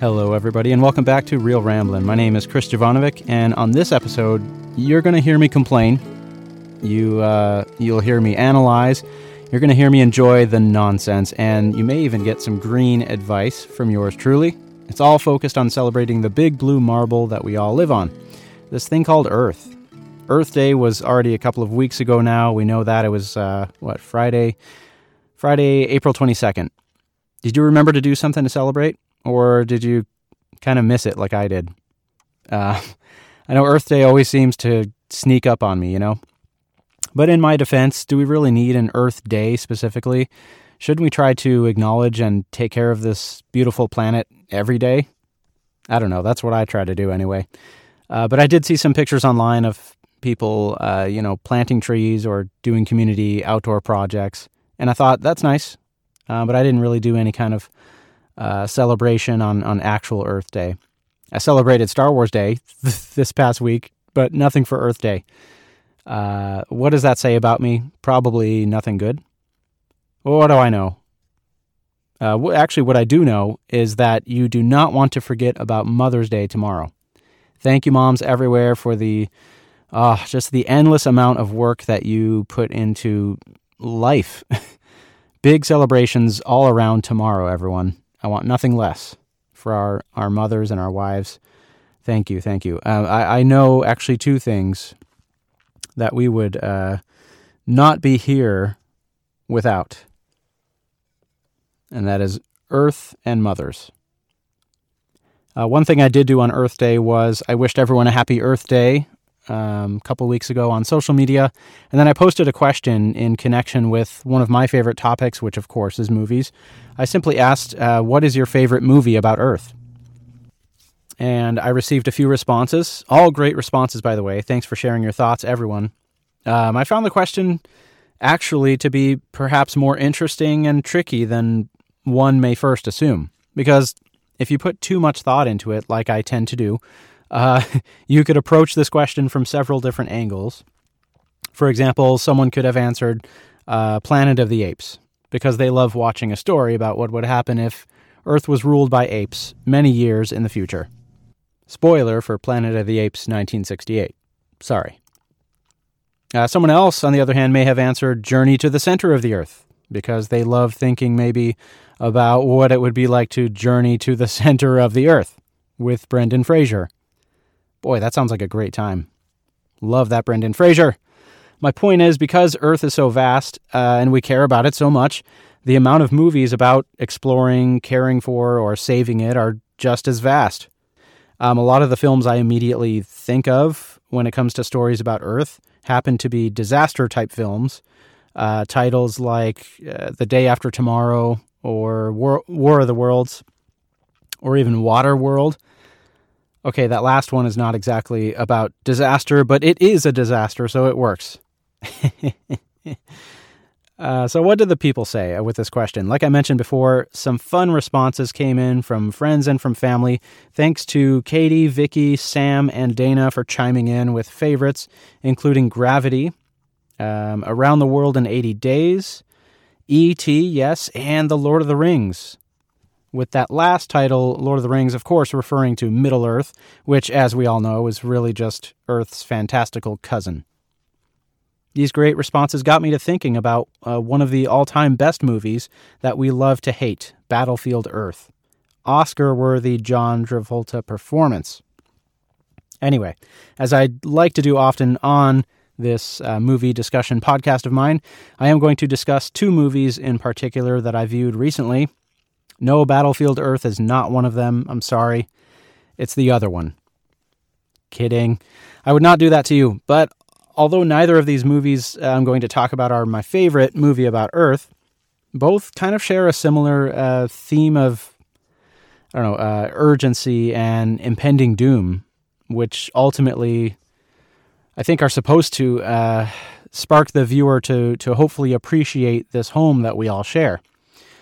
Hello, everybody, and welcome back to Reel Ramblin'. My name is Chris Jovanovic, and on this episode, you're going to hear me complain. You, uh, you'll hear me analyze. You're going to hear me enjoy the nonsense, and you may even get some green advice from yours truly. It's all focused on celebrating the big blue marble that we all live on. This thing called Earth. Earth Day was already a couple of weeks ago now. We know that. It was, uh, what, Friday? Friday, April 22nd. Did you remember to do something to celebrate? Or did you kind of miss it like I did? Uh, I know Earth Day always seems to sneak up on me, you know? But in my defense, do we really need an Earth Day specifically? Shouldn't we try to acknowledge and take care of this beautiful planet every day? I don't know. That's what I try to do anyway. Uh, but I did see some pictures online of people, uh, you know, planting trees or doing community outdoor projects. And I thought, that's nice. Uh, but I didn't really do any kind of uh, celebration on, on actual Earth Day. I celebrated Star Wars Day this past week, but nothing for Earth Day. Uh, what does that say about me? Probably nothing good. What do I know? Uh, actually, what I do know is that you do not want to forget about Mother's Day tomorrow. Thank you, moms everywhere, for the uh, just the endless amount of work that you put into life. Big celebrations all around tomorrow, everyone. I want nothing less for our, our mothers and our wives. Thank you, thank you. Uh, I, I know actually two things that we would uh, not be here without, and that is Earth and mothers. Uh, one thing I did do on Earth Day was I wished everyone a happy Earth Day um, a couple weeks ago on social media. And then I posted a question in connection with one of my favorite topics, which of course is movies. I simply asked, uh, What is your favorite movie about Earth? And I received a few responses. All great responses, by the way. Thanks for sharing your thoughts, everyone. Um, I found the question actually to be perhaps more interesting and tricky than one may first assume. Because if you put too much thought into it, like I tend to do, uh, you could approach this question from several different angles. For example, someone could have answered uh, Planet of the Apes because they love watching a story about what would happen if Earth was ruled by apes many years in the future. Spoiler for Planet of the Apes 1968. Sorry. Uh, someone else, on the other hand, may have answered Journey to the Center of the Earth because they love thinking maybe about what it would be like to journey to the center of the Earth with Brendan Fraser. Boy, that sounds like a great time. Love that, Brendan Fraser. My point is because Earth is so vast uh, and we care about it so much, the amount of movies about exploring, caring for, or saving it are just as vast. Um, a lot of the films I immediately think of when it comes to stories about Earth happen to be disaster type films. Uh, titles like uh, The Day After Tomorrow or War, War of the Worlds or even Water World okay, that last one is not exactly about disaster, but it is a disaster, so it works. uh, so, what did the people say with this question? Like I mentioned before, some fun responses came in from friends and from family. Thanks to Katie, Vicky, Sam, and Dana for chiming in with favorites, including Gravity, um, Around the World in 80 Days, E.T., yes, and The Lord of the Rings with that last title, Lord of the Rings, of course, referring to Middle Earth, which, as we all know, is really just Earth's fantastical cousin. These great responses got me to thinking about uh, one of the all time best movies that we love to hate Battlefield Earth. Oscar worthy John Travolta performance. Anyway, as I like to do often on this uh, movie discussion podcast of mine, I am going to discuss two movies in particular that I viewed recently no, Battlefield Earth is not one of them. I'm sorry. It's the other one. Kidding. I would not do that to you. But although neither of these movies uh, I'm going to talk about are my favorite movie about Earth, both kind of share a similar uh, theme of, I don't know, uh, urgency and impending doom, which ultimately I think are supposed to uh, spark the viewer to, to hopefully appreciate this home that we all share.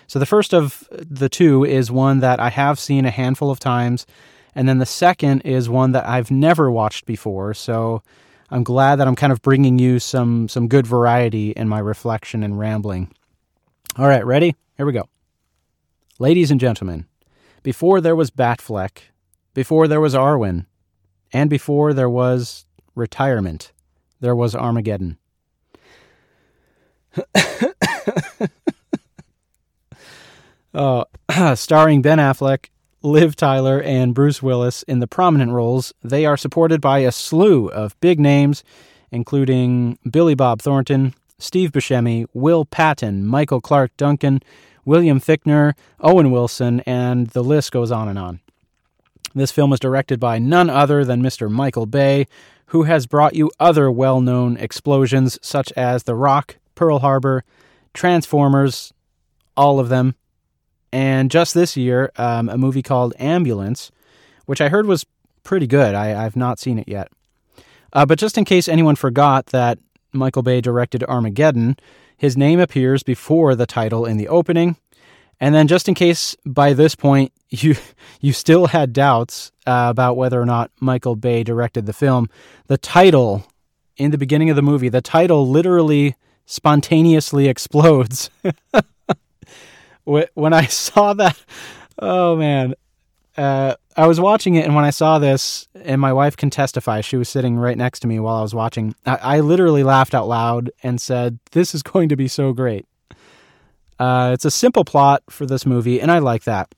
So the first of the two is one that I have seen a handful of times, and then the second is one that I've never watched before. So I'm glad that I'm kind of bringing you some some good variety in my reflection and rambling. All right, ready? Here we go. Ladies and gentlemen, before there was Batfleck, before there was Arwen, and before there was retirement, there was Armageddon. uh, starring Ben Affleck, Liv Tyler, and Bruce Willis in the prominent roles, they are supported by a slew of big names, including Billy Bob Thornton, Steve Buscemi, Will Patton, Michael Clarke Duncan, William Fichtner, Owen Wilson, and the list goes on and on. This film is directed by none other than Mr. Michael Bay, who has brought you other well known explosions such as The Rock, Pearl Harbor, Transformers, all of them, and just this year, um, a movie called Ambulance, which I heard was pretty good. I, have not seen it yet. Uh, but just in case anyone forgot that Michael Bay directed Armageddon, his name appears before the title in the opening. And then, just in case by this point you you still had doubts uh, about whether or not Michael Bay directed the film, the title in the beginning of the movie, the title literally spontaneously explodes. when I saw that, oh man, uh, I was watching it, and when I saw this, and my wife can testify, she was sitting right next to me while I was watching. I, I literally laughed out loud and said, "This is going to be so great." Uh, it's a simple plot for this movie, and I like that.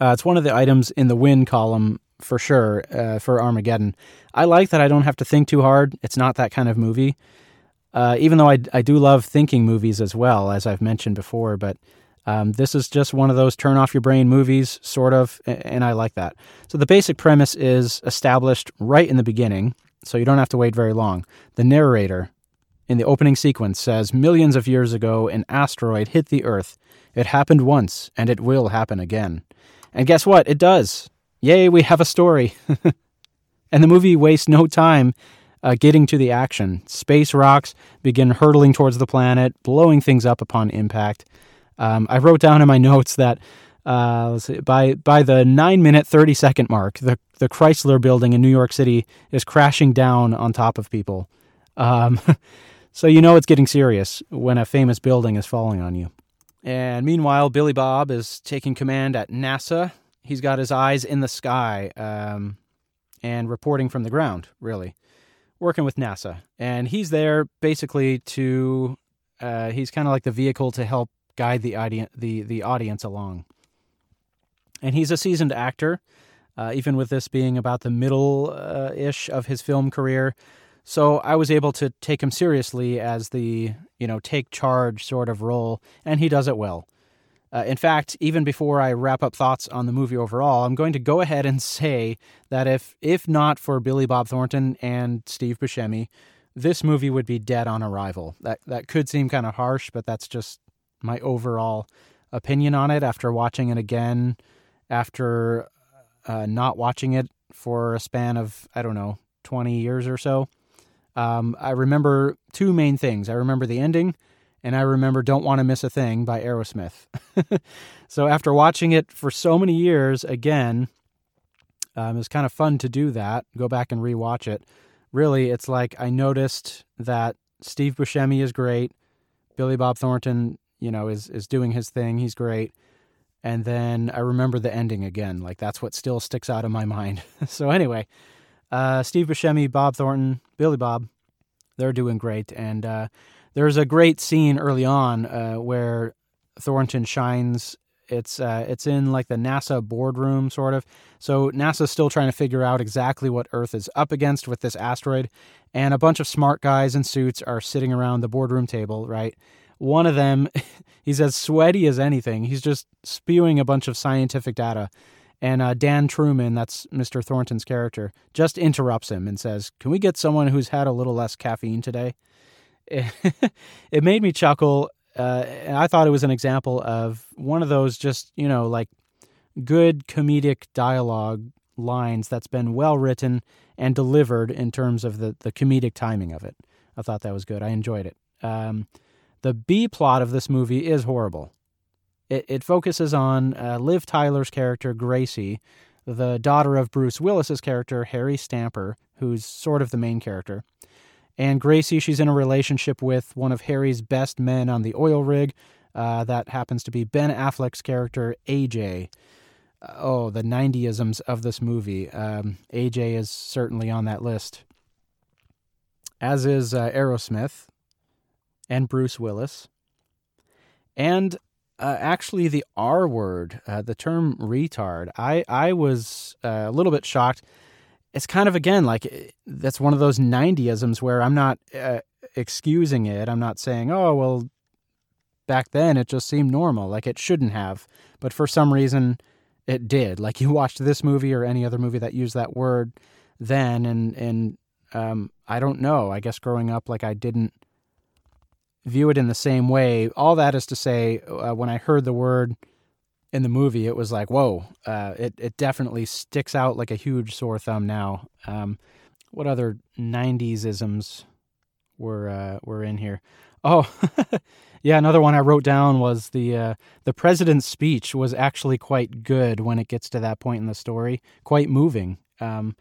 Uh, it's one of the items in the win column for sure uh, for Armageddon. I like that I don't have to think too hard. It's not that kind of movie. Uh, even though I, I do love thinking movies as well, as I've mentioned before, but um, this is just one of those turn off your brain movies, sort of, and I like that. So the basic premise is established right in the beginning, so you don't have to wait very long. The narrator in the opening sequence says Millions of years ago, an asteroid hit the Earth. It happened once, and it will happen again. And guess what? It does. Yay, we have a story. and the movie wastes no time uh, getting to the action. Space rocks begin hurtling towards the planet, blowing things up upon impact. Um, I wrote down in my notes that uh, see, by by the nine minute thirty second mark, the the Chrysler Building in New York City is crashing down on top of people. Um, so you know it's getting serious when a famous building is falling on you. And meanwhile, Billy Bob is taking command at NASA. He's got his eyes in the sky um, and reporting from the ground, really, working with NASA. And he's there basically to, uh, he's kind of like the vehicle to help guide the audience the the audience along. And he's a seasoned actor, uh, even with this being about the middle uh, ish of his film career. So I was able to take him seriously as the you know take charge sort of role, and he does it well. Uh, in fact, even before I wrap up thoughts on the movie overall, I'm going to go ahead and say that if if not for Billy Bob Thornton and Steve Buscemi, this movie would be dead on arrival. That that could seem kind of harsh, but that's just my overall opinion on it after watching it again, after uh, not watching it for a span of, I don't know, 20 years or so. Um, I remember two main things. I remember the ending, and I remember Don't Want to Miss a Thing by Aerosmith. so after watching it for so many years again, um, it was kind of fun to do that, go back and rewatch it. Really, it's like I noticed that Steve Buscemi is great. Billy Bob Thornton you know, is is doing his thing. He's great. And then I remember the ending again. Like that's what still sticks out of my mind. so anyway, uh, Steve Buscemi, Bob Thornton, Billy Bob, they're doing great. And uh, there's a great scene early on uh, where Thornton shines. It's uh, it's in like the NASA boardroom, sort of. So NASA's still trying to figure out exactly what Earth is up against with this asteroid, and a bunch of smart guys in suits are sitting around the boardroom table, right? One of them, he's as sweaty as anything. He's just spewing a bunch of scientific data. And uh, Dan Truman, that's Mr. Thornton's character, just interrupts him and says, Can we get someone who's had a little less caffeine today? it made me chuckle. Uh, and I thought it was an example of one of those just, you know, like good comedic dialogue lines that's been well written and delivered in terms of the, the comedic timing of it. I thought that was good. I enjoyed it. Um, the B plot of this movie is horrible. It, it focuses on uh, Liv Tyler's character, Gracie, the daughter of Bruce Willis's character, Harry Stamper, who's sort of the main character. And Gracie, she's in a relationship with one of Harry's best men on the oil rig. Uh, that happens to be Ben Affleck's character, AJ. oh, the 90isms of this movie. Um, AJ is certainly on that list, as is uh, Aerosmith and Bruce Willis. And uh, actually, the R word, uh, the term retard, I, I was uh, a little bit shocked. It's kind of, again, like eh, that's one of those 90isms where I'm not uh, excusing it. I'm not saying, oh, well, back then it just seemed normal. Like it shouldn't have. But for some reason, it did. Like you watched this movie or any other movie that used that word then, and and um, I don't know. I guess growing up, like I didn't view it in the same way. All that is to say, uh, when I heard the word in the movie, it was like, whoa! Uh, it it definitely sticks out like a huge sore thumb now. Um, what other '90s isms were uh, were in here? Oh, yeah. Another one I wrote down was the uh, the president's speech was actually quite good when it gets to that point in the story, quite moving. Um,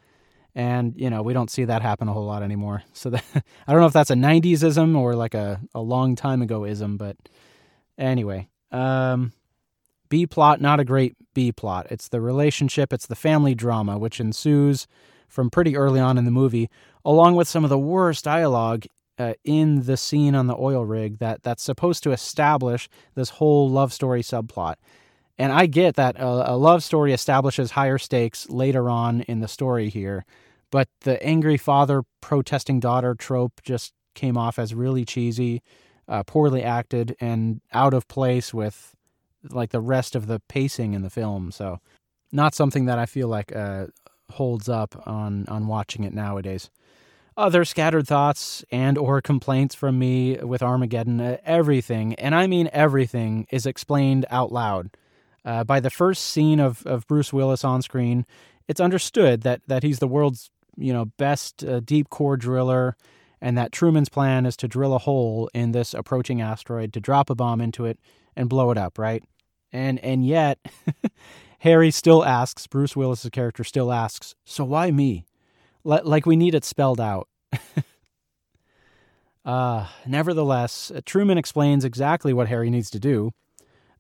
and you know we don't see that happen a whole lot anymore. So that, I don't know if that's a '90s ism or like a a long time ago ism, but anyway, um, B plot not a great B plot. It's the relationship, it's the family drama which ensues from pretty early on in the movie, along with some of the worst dialogue uh, in the scene on the oil rig that that's supposed to establish this whole love story subplot. And I get that a, a, love story establishes higher stakes later on in the story here, but the angry father protesting daughter trope just came off as really cheesy, uh, poorly acted, and out of place with like the rest of the pacing in the film. So, not something that I feel like uh, holds up on on watching it nowadays other scattered thoughts and or complaints from me with Armageddon, uh, everything, and I mean everything, is explained out loud. Uh, by the first scene of, of Bruce Willis on screen, it's understood that, that he's the world's you know best uh, deep core driller, and that Truman's plan is to drill a hole in this approaching asteroid, to drop a bomb into it and blow it up, right? And and yet, Harry still asks, Bruce Willis's character still asks, so why me? like we need it spelled out. uh, nevertheless, Truman explains exactly what Harry needs to do.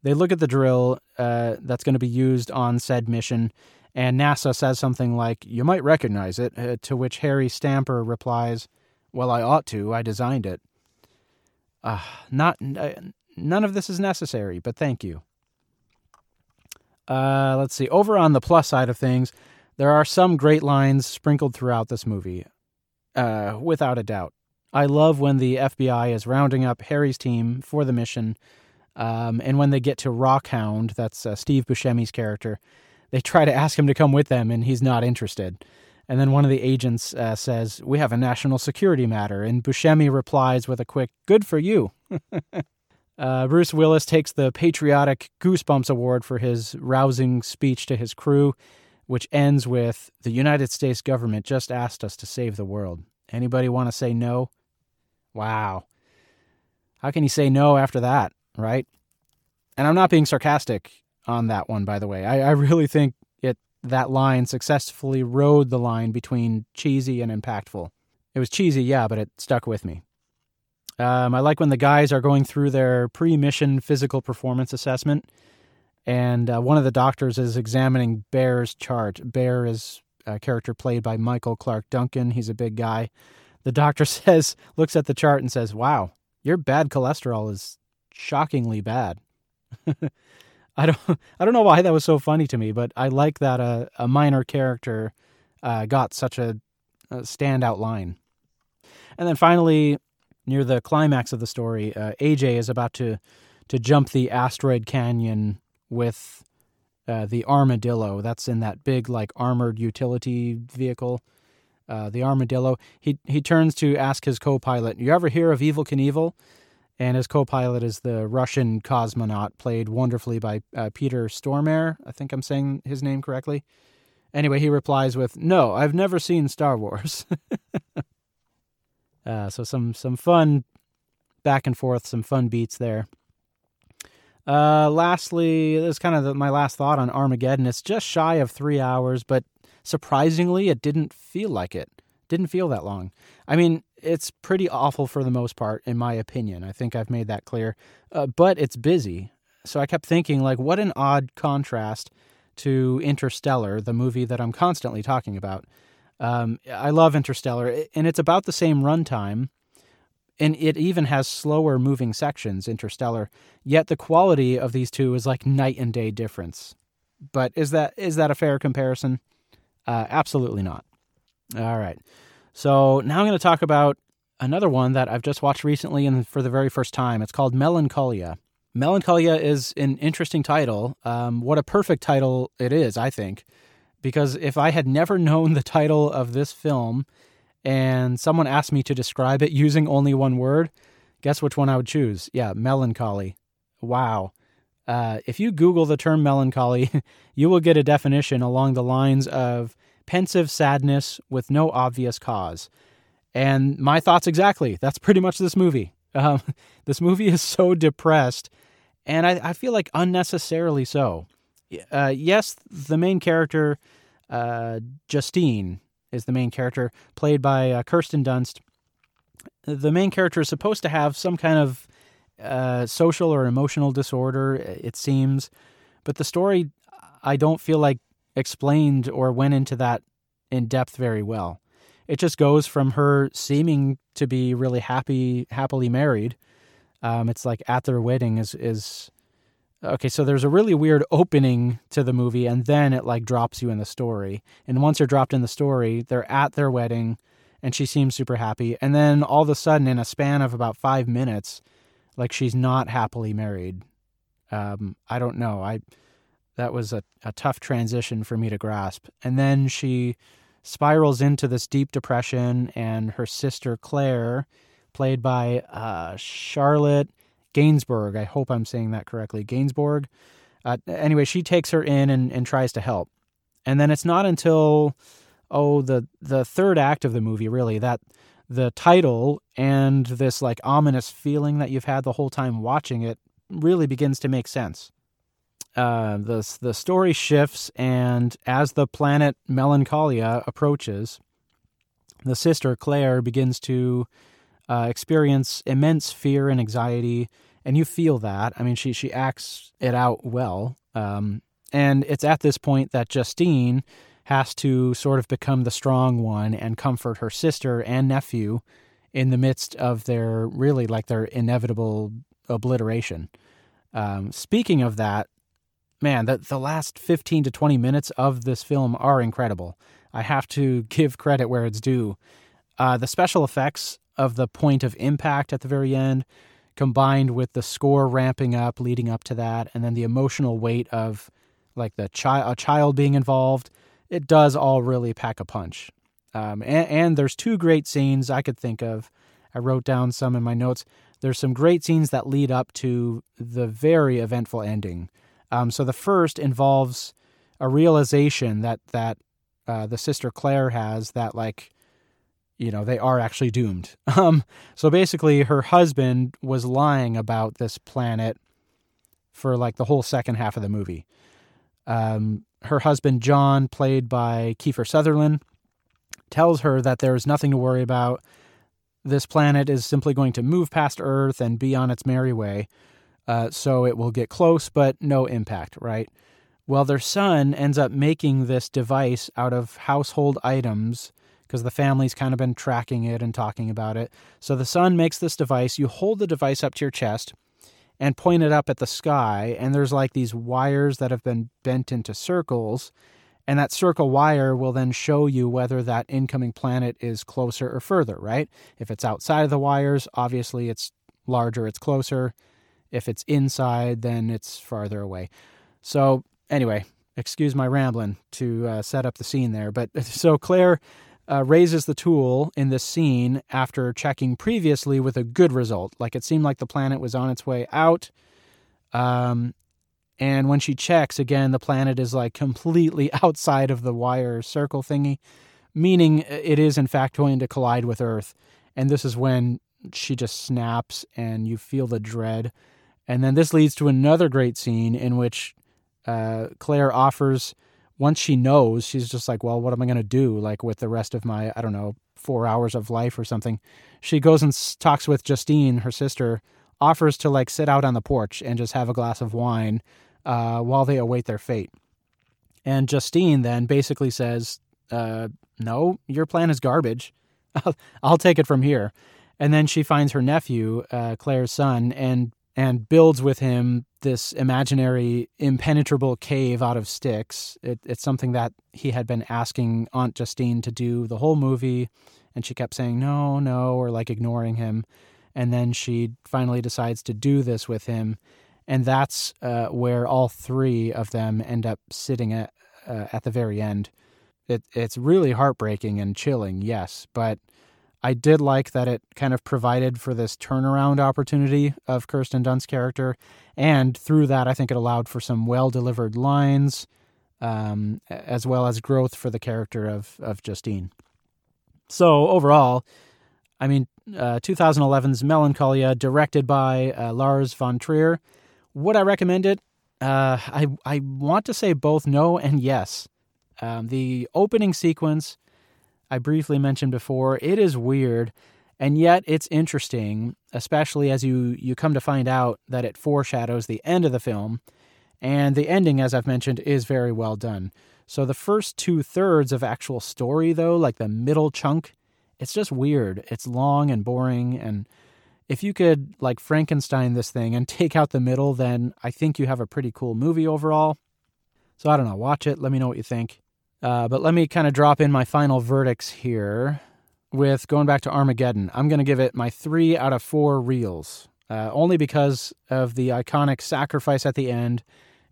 They look at the drill uh, that's going to be used on said mission, and NASA says something like, You might recognize it, uh, to which Harry Stamper replies, Well, I ought to. I designed it. Uh, not, uh, none of this is necessary, but thank you. Uh, let's see. Over on the plus side of things, there are some great lines sprinkled throughout this movie, uh, without a doubt. I love when the FBI is rounding up Harry's team for the mission, um, and when they get to Rockhound, that's uh, Steve Buscemi's character, they try to ask him to come with them, and he's not interested. And then one of the agents uh, says, We have a national security matter. And Buscemi replies with a quick, Good for you. uh, Bruce Willis takes the Patriotic Goosebumps Award for his rousing speech to his crew which ends with the United States government just asked us to save the world. Anybody want to say no? Wow. How can you say no after that, right? And I'm not being sarcastic on that one, by the way. I, I really think it that line successfully rode the line between cheesy and impactful. It was cheesy, yeah, but it stuck with me. Um, I like when the guys are going through their pre mission physical performance assessment and uh, one of the doctors is examining Bear's chart. Bear is a character played by Michael Clarke Duncan. He's a big guy. The doctor says, looks at the chart and says, "Wow, your bad cholesterol is shockingly bad." I don't, I don't know why that was so funny to me, but I like that a, a minor character uh, got such a, a, standout line. And then finally, near the climax of the story, uh, AJ is about to to jump the asteroid canyon with uh, the armadillo. That's in that big, like armored utility vehicle. Uh, the armadillo. He he turns to ask his co-pilot, "You ever hear of Evel Knievel?" And his co-pilot is the Russian cosmonaut, played wonderfully by uh, Peter Stormare. I think I'm saying his name correctly. Anyway, he replies with, "No, I've never seen Star Wars." uh, so some some fun back and forth, some fun beats there. Uh, lastly, this is kind of the, my last thought on Armageddon. It's just shy of three hours, but surprisingly, it didn't feel like it. Didn't feel that long. I mean, it's pretty awful for the most part, in my opinion. I think I've made that clear. Uh, but it's busy. So I kept thinking, like, what an odd contrast to Interstellar, the movie that I'm constantly talking about. Um, I love Interstellar, and it's about the same runtime, and it even has slower moving sections, Interstellar. Yet the quality of these two is like night and day difference. But is that is that a fair comparison? Uh, absolutely not. All right. So now I'm going to talk about another one that I've just watched recently and for the very first time. It's called Melancholia. Melancholia is an interesting title. Um, what a perfect title it is, I think, because if I had never known the title of this film and someone asked me to describe it using only one word, guess which one I would choose? Yeah, melancholy. Wow. Uh, if you Google the term melancholy, you will get a definition along the lines of pensive sadness with no obvious cause. And my thoughts exactly. That's pretty much this movie. Um, this movie is so depressed, and I, I feel like unnecessarily so. Uh, yes, the main character, uh, Justine, is the main character, played by uh, Kirsten Dunst. The main character is supposed to have some kind of uh, social or emotional disorder, it seems, but the story I don't feel like explained or went into that in depth very well. It just goes from her seeming to be really happy, happily married. Um, it's like at their wedding is is okay. So there's a really weird opening to the movie, and then it like drops you in the story. And once you're dropped in the story, they're at their wedding, and she seems super happy. And then all of a sudden, in a span of about five minutes, like she's not happily married. Um, I don't know. I that was a, a tough transition for me to grasp. And then she spirals into this deep depression, and her sister Claire, played by uh, Charlotte Gainsbourg, I hope I'm saying that correctly, Gainsbourg. Uh, anyway, she takes her in and, and tries to help. And then it's not until oh the the third act of the movie really that the title and this like ominous feeling that you've had the whole time watching it really begins to make sense. Uh, the the story shifts, and as the planet Melancholia approaches, the sister Claire begins to uh, experience immense fear and anxiety, and you feel that. I mean, she she acts it out well, um, and it's at this point that Justine has to sort of become the strong one and comfort her sister and nephew in the midst of their really like their inevitable obliteration. Um, speaking of that, man, the, the last 15 to 20 minutes of this film are incredible. I have to give credit where it's due. Uh, the special effects of the point of impact at the very end, combined with the score ramping up leading up to that, and then the emotional weight of like the child, a child being involved, it does all really pack a punch. Um, and, and there's two great scenes I could think of. I wrote down some in my notes. There's some great scenes that lead up to the very eventful ending. Um, so the first involves a realization that that uh, the sister Claire has that like you know they are actually doomed. Um, so basically, her husband was lying about this planet for like the whole second half of the movie. Um, her husband John, played by Kiefer Sutherland, tells her that there is nothing to worry about. This planet is simply going to move past Earth and be on its merry way. Uh, so it will get close, but no impact, right? Well, their son ends up making this device out of household items because the family's kind of been tracking it and talking about it. So the son makes this device. You hold the device up to your chest and point it up at the sky, and there's like these wires that have been bent into circles. And that circle wire will then show you whether that incoming planet is closer or further, right? If it's outside of the wires, obviously it's larger, it's closer. If it's inside, then it's farther away. So, anyway, excuse my rambling to uh, set up the scene there. But so Claire uh, raises the tool in this scene after checking previously with a good result. Like it seemed like the planet was on its way out. Um, and when she checks again, the planet is like completely outside of the wire circle thingy, meaning it is in fact going to collide with Earth. And this is when she just snaps and you feel the dread and then this leads to another great scene in which uh, Claire offers, once she knows, she's just like, well, what am I going to do? Like with the rest of my, I don't know, four hours of life or something. She goes and talks with Justine, her sister, offers to like sit out on the porch and just have a glass of wine uh, while they await their fate. And Justine then basically says, uh, No, your plan is garbage. I'll, take it from here. And then she finds her nephew, uh, Claire's son, and and builds with him this imaginary impenetrable cave out of sticks. It, it's something that he had been asking Aunt Justine to do the whole movie, and she kept saying no, no, or like ignoring him. And then she finally decides to do this with him, and that's uh, where all three of them end up sitting at uh, at the very end. It, it's really heartbreaking and chilling, yes, but I did like that it kind of provided for this turnaround opportunity of Kirsten Dunst's character, and through that, I think it allowed for some well delivered lines, um, as well as growth for the character of of Justine. So overall, I mean, uh, 2011's Melancholia, directed by uh, Lars von Trier. Would I recommend it? Uh, I I want to say both no and yes. Um, the opening sequence I briefly mentioned before, it is weird, and yet it's interesting, especially as you, you come to find out that it foreshadows the end of the film. And the ending, as I've mentioned, is very well done. So the first two thirds of actual story, though, like the middle chunk, it's just weird. It's long and boring. And if you could, like, Frankenstein this thing and take out the middle, then I think you have a pretty cool movie overall. So I don't know. Watch it. Let me know what you think. Uh, but let me kind of drop in my final verdicts here with going back to Armageddon. I'm going to give it my three out of four reels, uh, only because of the iconic sacrifice at the end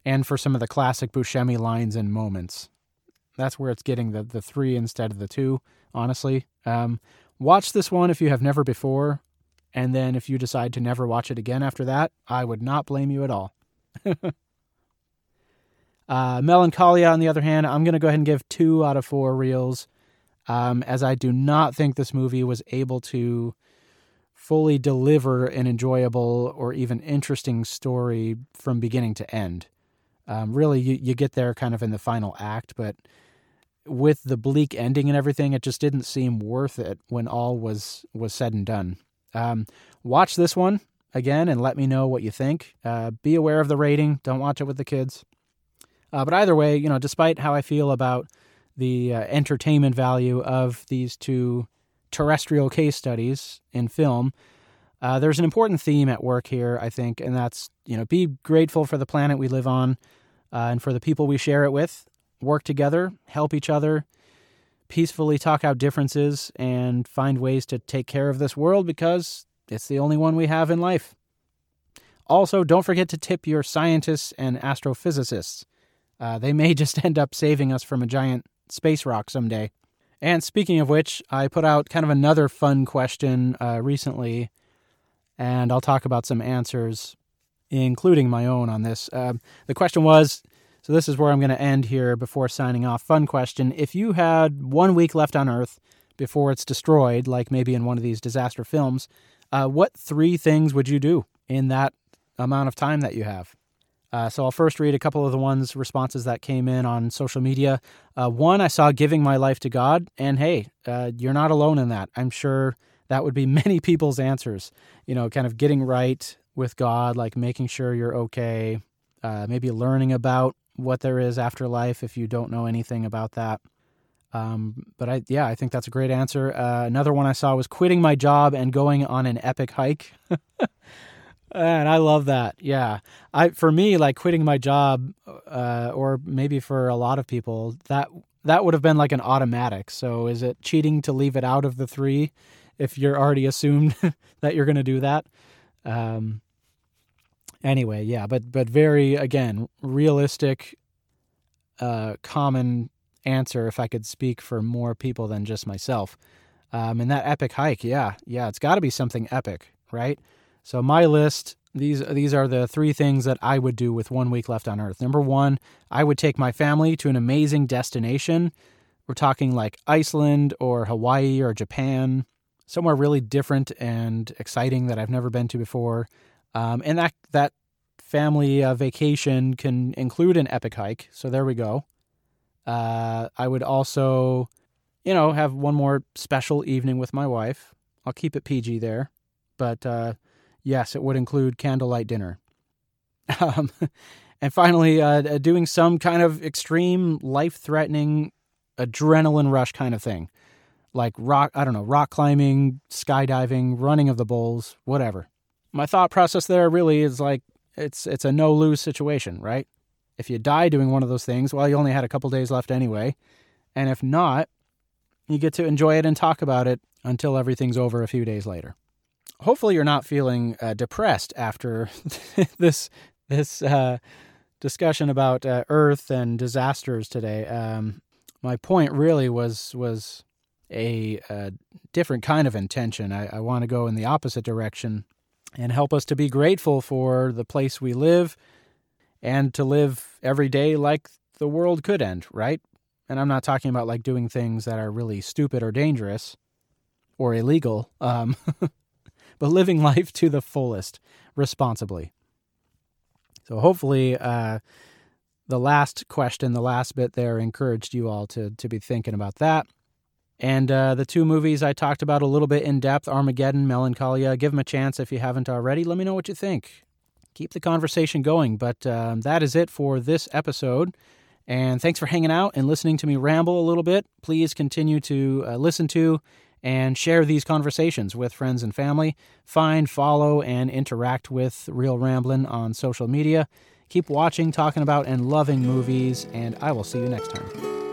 and for some of the classic Buscemi lines and moments. That's where it's getting the, the three instead of the two, honestly. Um, watch this one if you have never before, and then if you decide to never watch it again after that, I would not blame you at all. Uh, Melancholia, on the other hand, I'm going to go ahead and give two out of four reels, um, as I do not think this movie was able to fully deliver an enjoyable or even interesting story from beginning to end. Um, really, you, you get there kind of in the final act, but with the bleak ending and everything, it just didn't seem worth it when all was was said and done. Um, watch this one again and let me know what you think. Uh, be aware of the rating. Don't watch it with the kids. Uh, but either way, you know, despite how I feel about the uh, entertainment value of these two terrestrial case studies in film, uh, there's an important theme at work here, I think, and that's you know be grateful for the planet we live on uh, and for the people we share it with. Work together, help each other, peacefully talk out differences, and find ways to take care of this world because it's the only one we have in life. Also, don't forget to tip your scientists and astrophysicists. Uh, they may just end up saving us from a giant space rock someday. And speaking of which, I put out kind of another fun question uh, recently, and I'll talk about some answers, including my own on this. Uh, the question was so, this is where I'm going to end here before signing off. Fun question. If you had one week left on Earth before it's destroyed, like maybe in one of these disaster films, uh, what three things would you do in that amount of time that you have? Uh, so I'll first read a couple of the ones responses that came in on social media. Uh, one, I saw giving my life to God, and hey, uh, you're not alone in that. I'm sure that would be many people's answers. You know, kind of getting right with God, like making sure you're okay, uh, maybe learning about what there is after life if you don't know anything about that. Um, but I, yeah, I think that's a great answer. Uh, another one I saw was quitting my job and going on an epic hike. And I love that. Yeah. I for me like quitting my job uh, or maybe for a lot of people that that would have been like an automatic. So is it cheating to leave it out of the 3 if you're already assumed that you're going to do that? Um anyway, yeah, but but very again, realistic uh common answer if I could speak for more people than just myself. Um and that epic hike, yeah. Yeah, it's got to be something epic, right? So my list these these are the three things that I would do with one week left on Earth. Number one, I would take my family to an amazing destination. We're talking like Iceland or Hawaii or Japan, somewhere really different and exciting that I've never been to before. Um, and that that family uh, vacation can include an epic hike. So there we go. Uh, I would also, you know, have one more special evening with my wife. I'll keep it PG there, but uh, Yes, it would include candlelight dinner. Um, and finally, uh, doing some kind of extreme, life threatening, adrenaline rush kind of thing. Like rock, I don't know, rock climbing, skydiving, running of the bulls, whatever. My thought process there really is like it's it's a no lose situation, right? If you die doing one of those things, well, you only had a couple days left anyway. And if not, you get to enjoy it and talk about it until everything's over a few days later. Hopefully, you're not feeling uh, depressed after this this uh, discussion about uh, Earth and disasters today. Um, my point really was was a, a different kind of intention. I, I want to go in the opposite direction and help us to be grateful for the place we live and to live every day like the world could end, right? And I'm not talking about like doing things that are really stupid or dangerous or illegal, um, but living life to the fullest responsibly. So hopefully, uh, the last question, the last bit there, encouraged you all to to be thinking about that. And uh, the two movies I talked about a little bit in depth, Armageddon, Melancholia. Give them a chance if you haven't already. Let me know what you think. Keep the conversation going. But um, that is it for this episode. And thanks for hanging out and listening to me ramble a little bit. Please continue to uh, listen to and share these conversations with friends and family. Find, follow, and interact with Reel Ramblin' on social media. Keep watching, talking about, and loving movies, and I will see you next time.